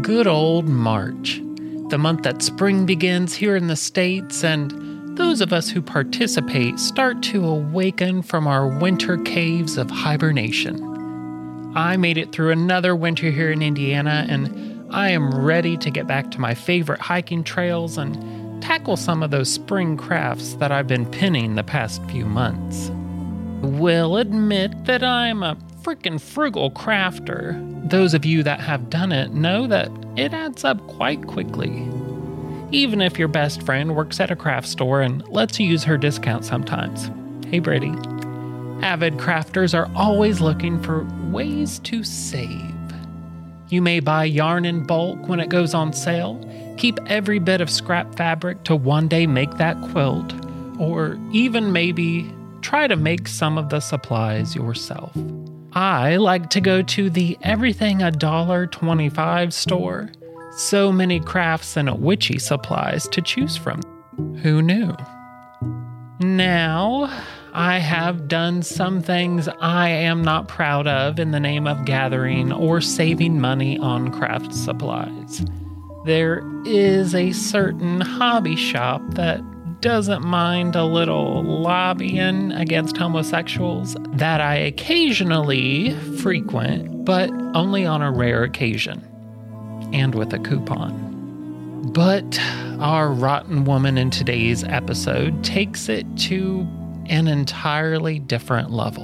Good old March, the month that spring begins here in the States, and those of us who participate start to awaken from our winter caves of hibernation. I made it through another winter here in Indiana, and I am ready to get back to my favorite hiking trails and tackle some of those spring crafts that I've been pinning the past few months. Will admit that I'm a freaking frugal crafter. Those of you that have done it know that it adds up quite quickly. Even if your best friend works at a craft store and lets you use her discount sometimes. Hey, Brady. Avid crafters are always looking for ways to save. You may buy yarn in bulk when it goes on sale, keep every bit of scrap fabric to one day make that quilt, or even maybe try to make some of the supplies yourself. I like to go to the Everything a Dollar 25 store. So many crafts and witchy supplies to choose from. Who knew? Now, I have done some things I am not proud of in the name of gathering or saving money on craft supplies. There is a certain hobby shop that doesn't mind a little lobbying against homosexuals that I occasionally frequent, but only on a rare occasion and with a coupon. But our rotten woman in today's episode takes it to an entirely different level.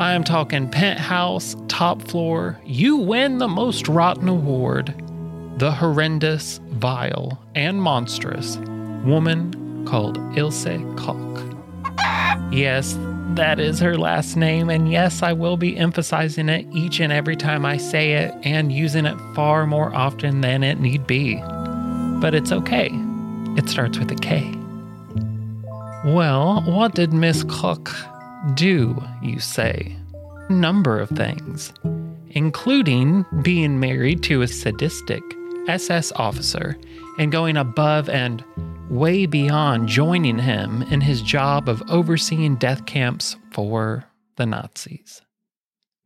I am talking penthouse, top floor, you win the most rotten award, the horrendous, vile, and monstrous woman called Ilse Koch. Yes, that is her last name, and yes, I will be emphasizing it each and every time I say it and using it far more often than it need be. But it's okay. It starts with a K. Well, what did Miss Koch do, you say? Number of things, including being married to a sadistic SS officer and going above and way beyond joining him in his job of overseeing death camps for the Nazis.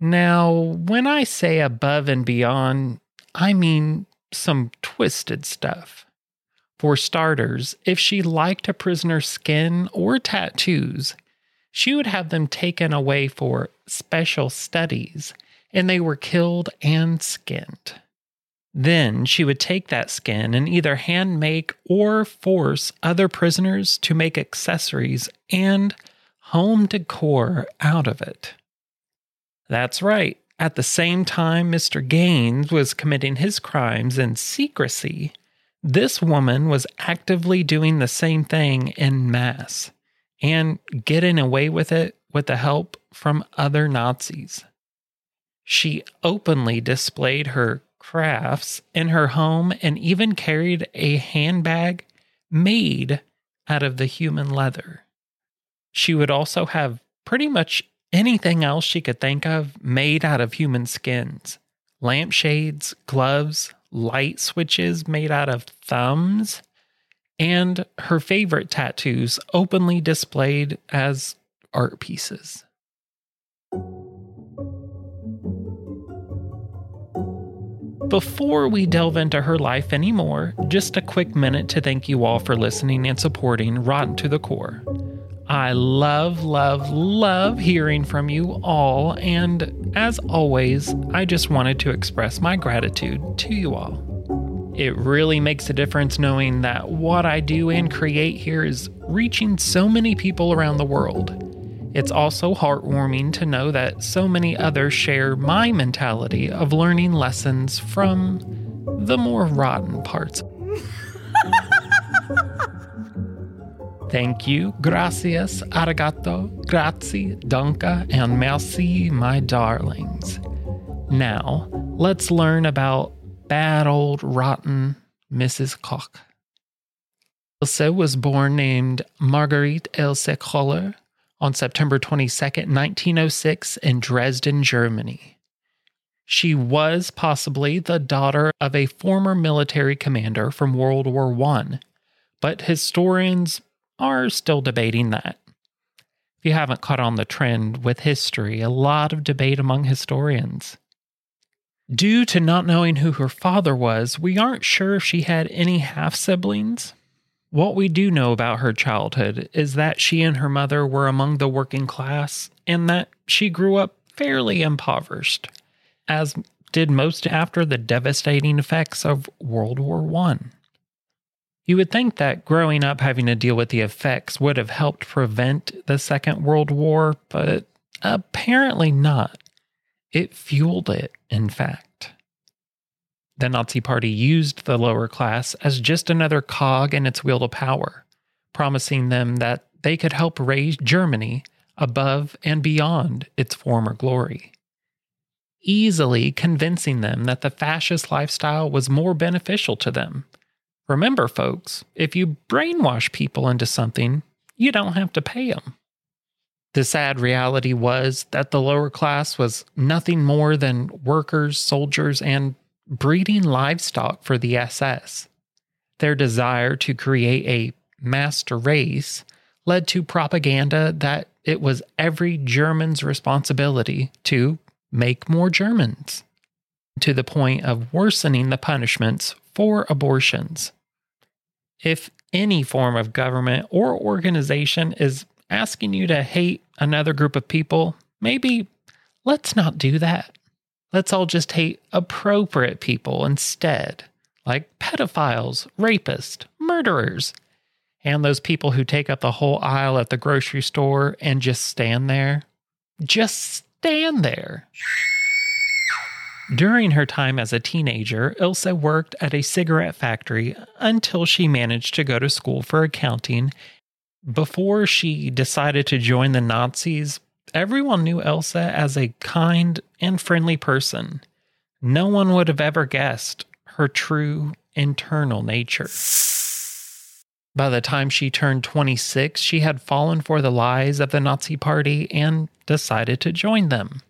Now, when I say above and beyond, I mean some twisted stuff. For starters, if she liked a prisoner's skin or tattoos, she would have them taken away for special studies, and they were killed and skinned. Then she would take that skin and either hand make or force other prisoners to make accessories and home decor out of it. That's right. At the same time Mr. Gaines was committing his crimes in secrecy, this woman was actively doing the same thing in mass and getting away with it with the help from other Nazis. She openly displayed her crafts in her home and even carried a handbag made out of the human leather. She would also have pretty much anything else she could think of made out of human skins lampshades, gloves, light switches made out of thumbs, and her favorite tattoos openly displayed as art pieces. Before we delve into her life anymore, just a quick minute to thank you all for listening and supporting Rotten to the Core. I love, love, love hearing from you all, and as always, I just wanted to express my gratitude to you all. It really makes a difference knowing that what I do and create here is reaching so many people around the world. It's also heartwarming to know that so many others share my mentality of learning lessons from the more rotten parts. Thank you, gracias, arigato, grazie, danke, and merci, my darlings. Now, let's learn about bad old rotten Mrs. Koch. Ilse was born named Marguerite Ilse Koller on September 22, 1906, in Dresden, Germany. She was possibly the daughter of a former military commander from World War I, but historians are still debating that. If you haven't caught on the trend with history, a lot of debate among historians. Due to not knowing who her father was, we aren't sure if she had any half siblings. What we do know about her childhood is that she and her mother were among the working class and that she grew up fairly impoverished, as did most after the devastating effects of World War I. You would think that growing up having to deal with the effects would have helped prevent the Second World War, but apparently not. It fueled it, in fact. The Nazi Party used the lower class as just another cog in its wheel to power, promising them that they could help raise Germany above and beyond its former glory. Easily convincing them that the fascist lifestyle was more beneficial to them. Remember, folks, if you brainwash people into something, you don't have to pay them. The sad reality was that the lower class was nothing more than workers, soldiers, and breeding livestock for the SS. Their desire to create a master race led to propaganda that it was every German's responsibility to make more Germans, to the point of worsening the punishments for abortions. If any form of government or organization is asking you to hate another group of people, maybe let's not do that. Let's all just hate appropriate people instead, like pedophiles, rapists, murderers, and those people who take up the whole aisle at the grocery store and just stand there. Just stand there. During her time as a teenager, Ilse worked at a cigarette factory until she managed to go to school for accounting before she decided to join the Nazis, everyone knew Elsa as a kind and friendly person. No one would have ever guessed her true internal nature. By the time she turned 26, she had fallen for the lies of the Nazi Party and decided to join them.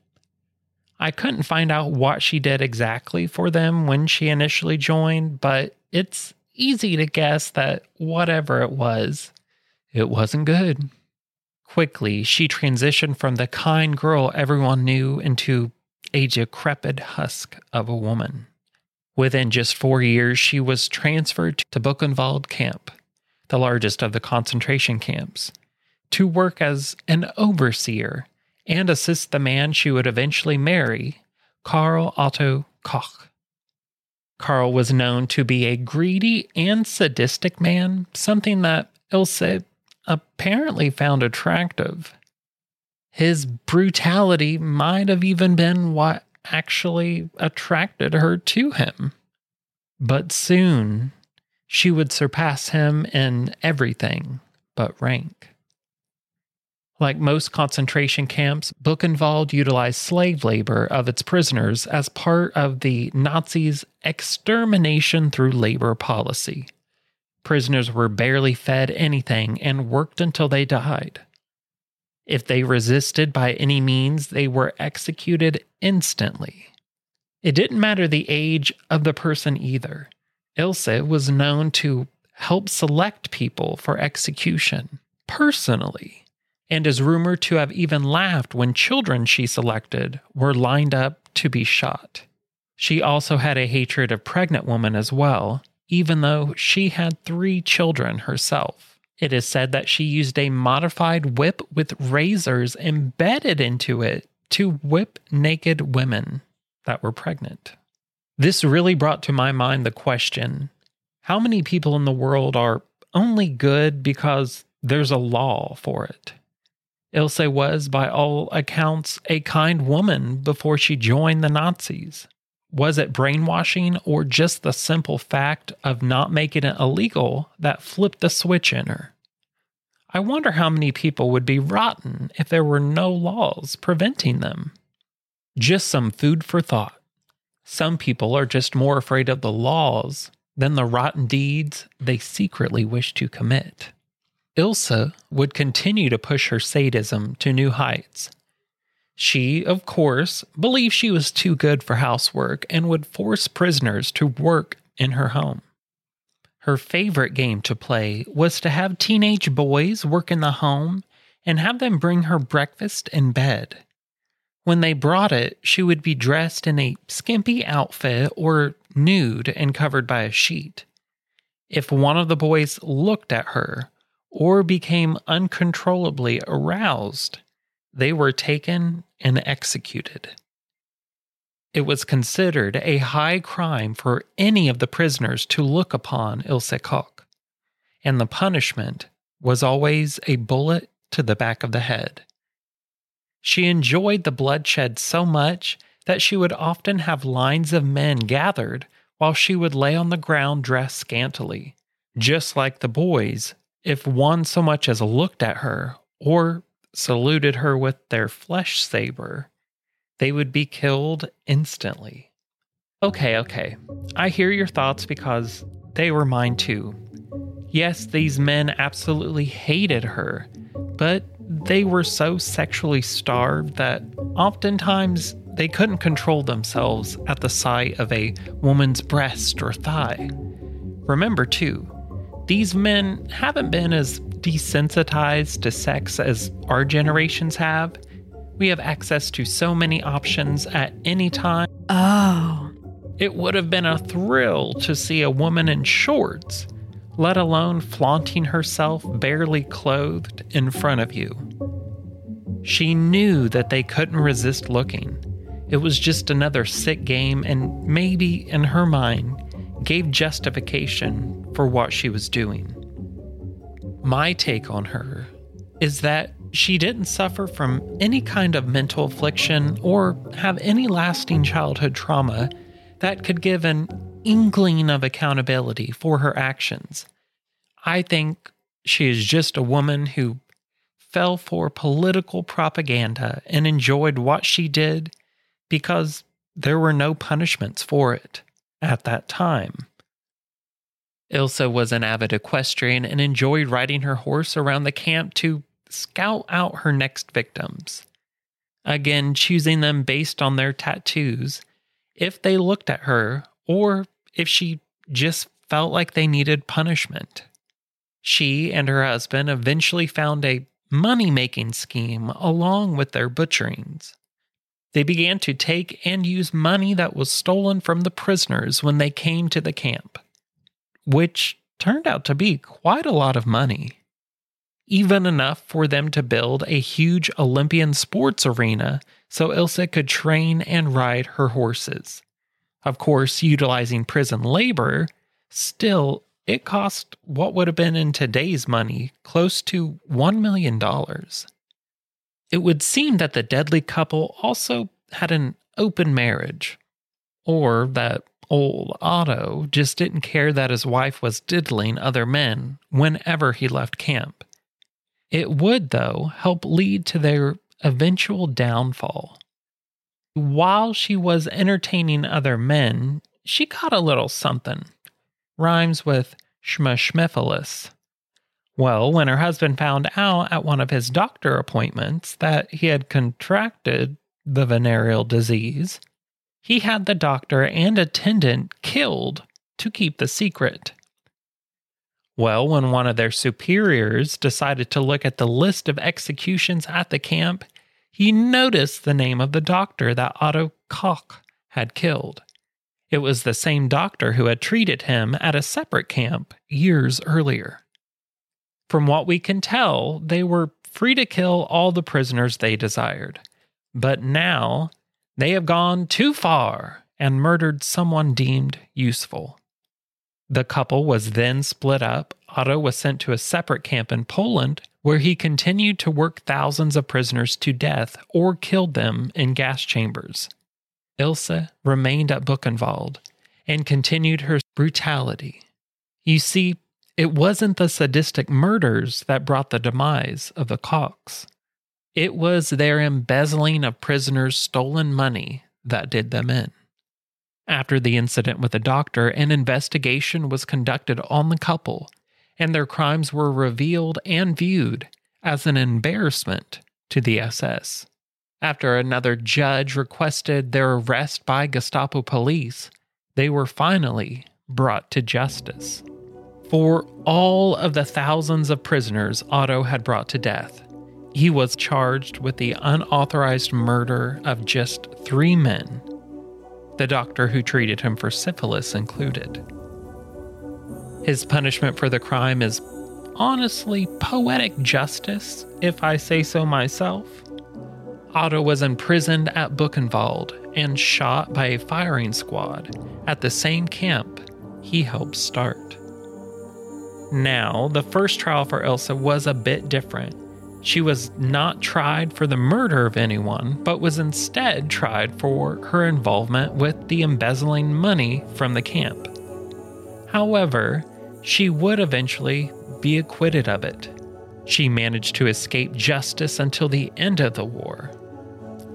I couldn't find out what she did exactly for them when she initially joined, but it's easy to guess that whatever it was, it wasn't good. Quickly, she transitioned from the kind girl everyone knew into a decrepit husk of a woman. Within just four years, she was transferred to Buchenwald camp, the largest of the concentration camps, to work as an overseer and assist the man she would eventually marry, Karl Otto Koch. Karl was known to be a greedy and sadistic man, something that Ilse apparently found attractive. His brutality might have even been what actually attracted her to him. But soon, she would surpass him in everything but rank. Like most concentration camps, Buchenwald utilized slave labor of its prisoners as part of the Nazis' extermination through labor policy. Prisoners were barely fed anything and worked until they died. If they resisted by any means, they were executed instantly. It didn't matter the age of the person either. Ilse was known to help select people for execution personally, and is rumored to have even laughed when children she selected were lined up to be shot. She also had a hatred of pregnant women as well, even though she had three children herself. It is said that she used a modified whip with razors embedded into it to whip naked women that were pregnant. This really brought to my mind the question how many people in the world are only good because there's a law for it? Ilse was, by all accounts, a kind woman before she joined the Nazis. Was it brainwashing or just the simple fact of not making it illegal that flipped the switch in her? I wonder how many people would be rotten if there were no laws preventing them. Just some food for thought. Some people are just more afraid of the laws than the rotten deeds they secretly wish to commit. Ilse would continue to push her sadism to new heights. She, of course, believed she was too good for housework and would force prisoners to work in her home. Her favorite game to play was to have teenage boys work in the home and have them bring her breakfast in bed. When they brought it, she would be dressed in a skimpy outfit or nude and covered by a sheet. If one of the boys looked at her or became uncontrollably aroused, they were taken and executed. It was considered a high crime for any of the prisoners to look upon Ilse Koch, and the punishment was always a bullet to the back of the head. She enjoyed the bloodshed so much that she would often have lines of men gathered while she would lay on the ground dressed scantily, just like the boys, if one so much as looked at her or saluted her with their flesh saber they would be killed instantly. Okay, okay. I hear your thoughts because they were mine too. Yes, these men absolutely hated her, but they were so sexually starved that oftentimes they couldn't control themselves at the sight of a woman's breast or thigh. Remember, too, these men haven't been as desensitized to sex as our generations have, we have access to so many options at any time. Oh. It would have been a thrill to see a woman in shorts, let alone flaunting herself barely clothed in front of you. She knew that they couldn't resist looking. It was just another sick game, and maybe in her mind, gave justification for what she was doing. My take on her is that she didn't suffer from any kind of mental affliction or have any lasting childhood trauma that could give an inkling of accountability for her actions. I think she is just a woman who fell for political propaganda and enjoyed what she did because there were no punishments for it at that time. Ilse was an avid equestrian and enjoyed riding her horse around the camp to scout out her next victims. Again, choosing them based on their tattoos, if they looked at her, or if she just felt like they needed punishment. She and her husband eventually found a money making scheme along with their butcherings. They began to take and use money that was stolen from the prisoners when they came to the camp, which turned out to be quite a lot of money even enough for them to build a huge Olympian sports arena so Ilse could train and ride her horses. Of course, utilizing prison labor, still, it cost what would have been in today's money close to $1 million. It would seem that the deadly couple also had an open marriage, or that old Otto just didn't care that his wife was diddling other men whenever he left camp. It would, though, help lead to their eventual downfall. While she was entertaining other men, she caught a little something. Rhymes with schmashmephilis. Well, when her husband found out at one of his doctor appointments that he had contracted the venereal disease, he had the doctor and attendant killed to keep the secret. Well, when one of their superiors decided to look at the list of executions at the camp, he noticed the name of the doctor that Otto Koch had killed. It was the same doctor who had treated him at a separate camp years earlier. From what we can tell, they were free to kill all the prisoners they desired. But now they have gone too far and murdered someone deemed useful. The couple was then split up. Otto was sent to a separate camp in Poland, where he continued to work thousands of prisoners to death or killed them in gas chambers. Ilse remained at Buchenwald and continued her brutality. You see, it wasn't the sadistic murders that brought the demise of the Kochs. It was their embezzling of prisoners' stolen money that did them in. After the incident with the doctor, an investigation was conducted on the couple, and their crimes were revealed and viewed as an embarrassment to the SS. After another judge requested their arrest by Gestapo police, they were finally brought to justice. For all of the thousands of prisoners Otto had brought to death, he was charged with the unauthorized murder of just three men, the doctor who treated him for syphilis included. His punishment for the crime is honestly poetic justice, if I say so myself. Otto was imprisoned at Buchenwald and shot by a firing squad at the same camp he helped start. Now, the first trial for Ilse was a bit different. She was not tried for the murder of anyone, but was instead tried for her involvement with the embezzling money from the camp. However, she would eventually be acquitted of it. She managed to escape justice until the end of the war,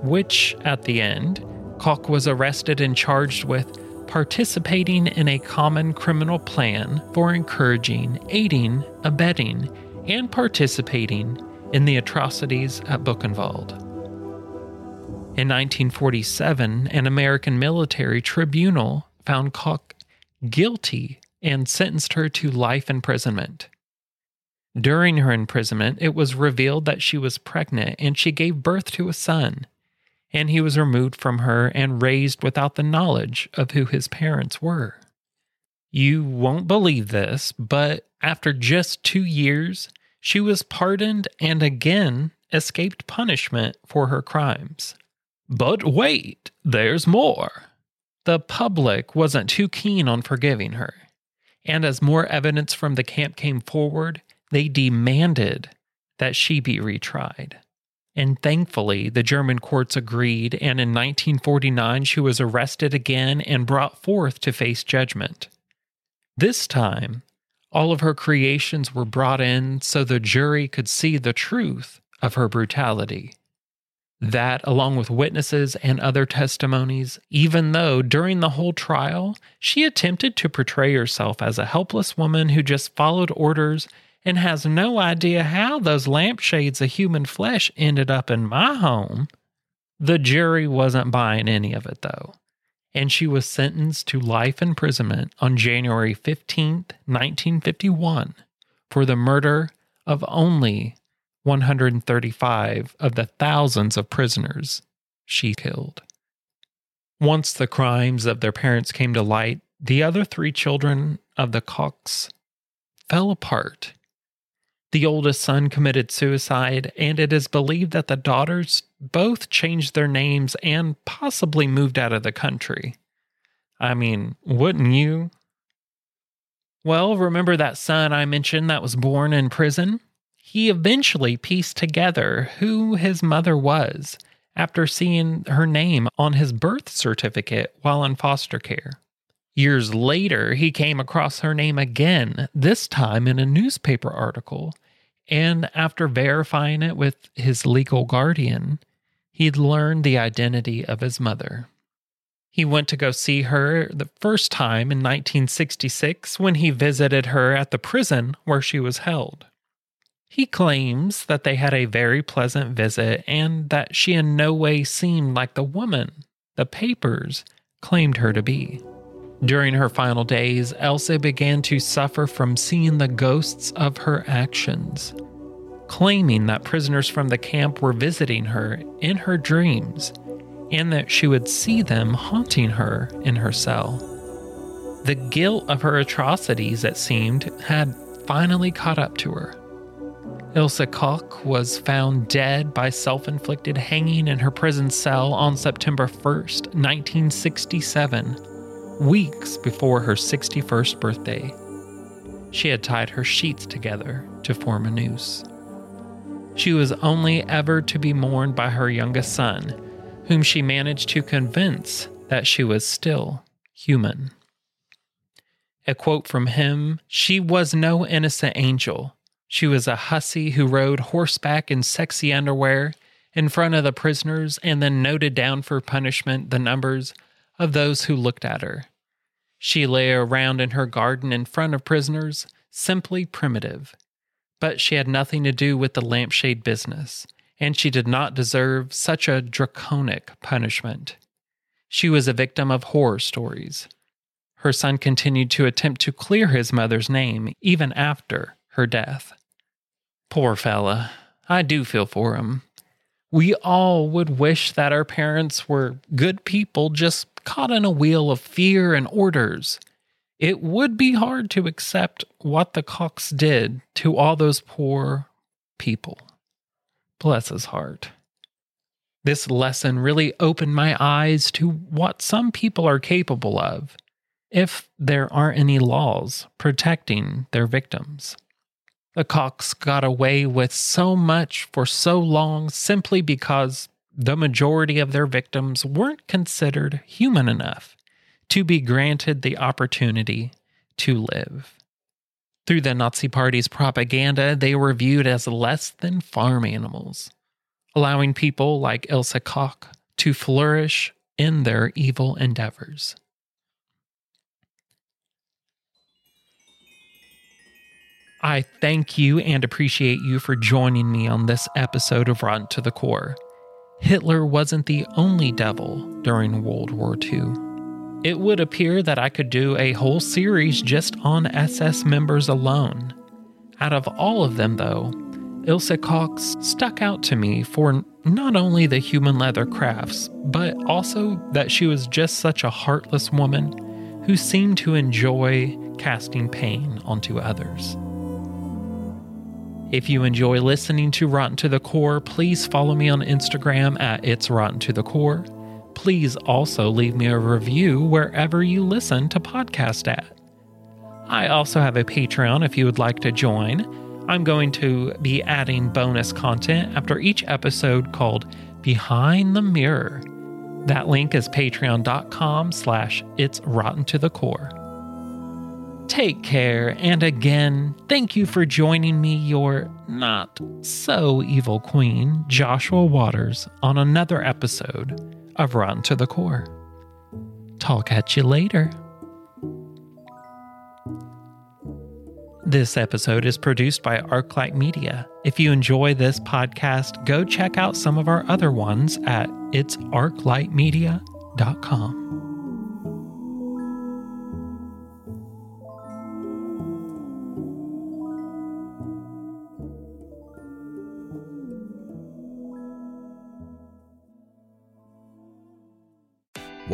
which, at the end, Koch was arrested and charged with participating in a common criminal plan for encouraging, aiding, abetting, and participating in the atrocities at Buchenwald. In 1947, an American military tribunal found Koch guilty and sentenced her to life imprisonment. During her imprisonment, it was revealed that she was pregnant and she gave birth to a son and he was removed from her and raised without the knowledge of who his parents were. You won't believe this, but after just two years, she was pardoned and again escaped punishment for her crimes. But wait, there's more. The public wasn't too keen on forgiving her, and as more evidence from the camp came forward, they demanded that she be retried. And thankfully, the German courts agreed, and in 1949, she was arrested again and brought forth to face judgment. This time, all of her creations were brought in so the jury could see the truth of her brutality. That, along with witnesses and other testimonies, even though during the whole trial she attempted to portray herself as a helpless woman who just followed orders and has no idea how those lampshades of human flesh ended up in my home. The jury wasn't buying any of it, though, and she was sentenced to life imprisonment on January 15th, 1951, for the murder of only 135 of the thousands of prisoners she killed. Once the crimes of their parents came to light, the other three children of the Kochs fell apart the oldest son committed suicide, and it is believed that the daughters both changed their names and possibly moved out of the country. I mean, wouldn't you? Well, remember that son I mentioned that was born in prison? He eventually pieced together who his mother was after seeing her name on his birth certificate while in foster care. Years later, he came across her name again, this time in a newspaper article, and after verifying it with his legal guardian, he'd learned the identity of his mother. He went to go see her the first time in 1966 when he visited her at the prison where she was held. He claims that they had a very pleasant visit and that she in no way seemed like the woman the papers claimed her to be. During her final days, Ilse began to suffer from seeing the ghosts of her actions, claiming that prisoners from the camp were visiting her in her dreams and that she would see them haunting her in her cell. The guilt of her atrocities, it seemed, had finally caught up to her. Ilse Koch was found dead by self inflicted hanging in her prison cell on September 1st, 1967 weeks before her 61st birthday. She had tied her sheets together to form a noose. She was only ever to be mourned by her youngest son, whom she managed to convince that she was still human. A quote from him She was no innocent angel. She was a hussy who rode horseback in sexy underwear in front of the prisoners and then noted down for punishment the numbers of those who looked at her. She lay around in her garden in front of prisoners, simply primitive. But she had nothing to do with the lampshade business, and she did not deserve such a draconic punishment. She was a victim of horror stories. Her son continued to attempt to clear his mother's name even after her death. Poor fella. I do feel for him. We all would wish that our parents were good people just caught in a wheel of fear and orders. It would be hard to accept what the Kochs did to all those poor people. Bless his heart. This lesson really opened my eyes to what some people are capable of if there aren't any laws protecting their victims. The Kochs got away with so much for so long simply because the majority of their victims weren't considered human enough to be granted the opportunity to live. Through the Nazi Party's propaganda, they were viewed as less than farm animals, allowing people like Ilse Koch to flourish in their evil endeavors. I thank you and appreciate you for joining me on this episode of Rotten to the Core. Hitler wasn't the only devil during World War II. It would appear that I could do a whole series just on SS members alone. Out of all of them, though, Ilse Cox stuck out to me for not only the human leather crafts, but also that she was just such a heartless woman who seemed to enjoy casting pain onto others. If you enjoy listening to Rotten to the Core, please follow me on Instagram at It's Rotten to the Core. Please also leave me a review wherever you listen to podcast at. I also have a Patreon if you would like to join. I'm going to be adding bonus content after each episode called Behind the Mirror. That link is patreon.com slash it's rotten to the core. Take care, and again, thank you for joining me, your not so evil queen, Joshua Waters, on another episode of Rotten to the Core. Talk at you later. This episode is produced by Arclight Media. If you enjoy this podcast, go check out some of our other ones at itsarclightmedia.com.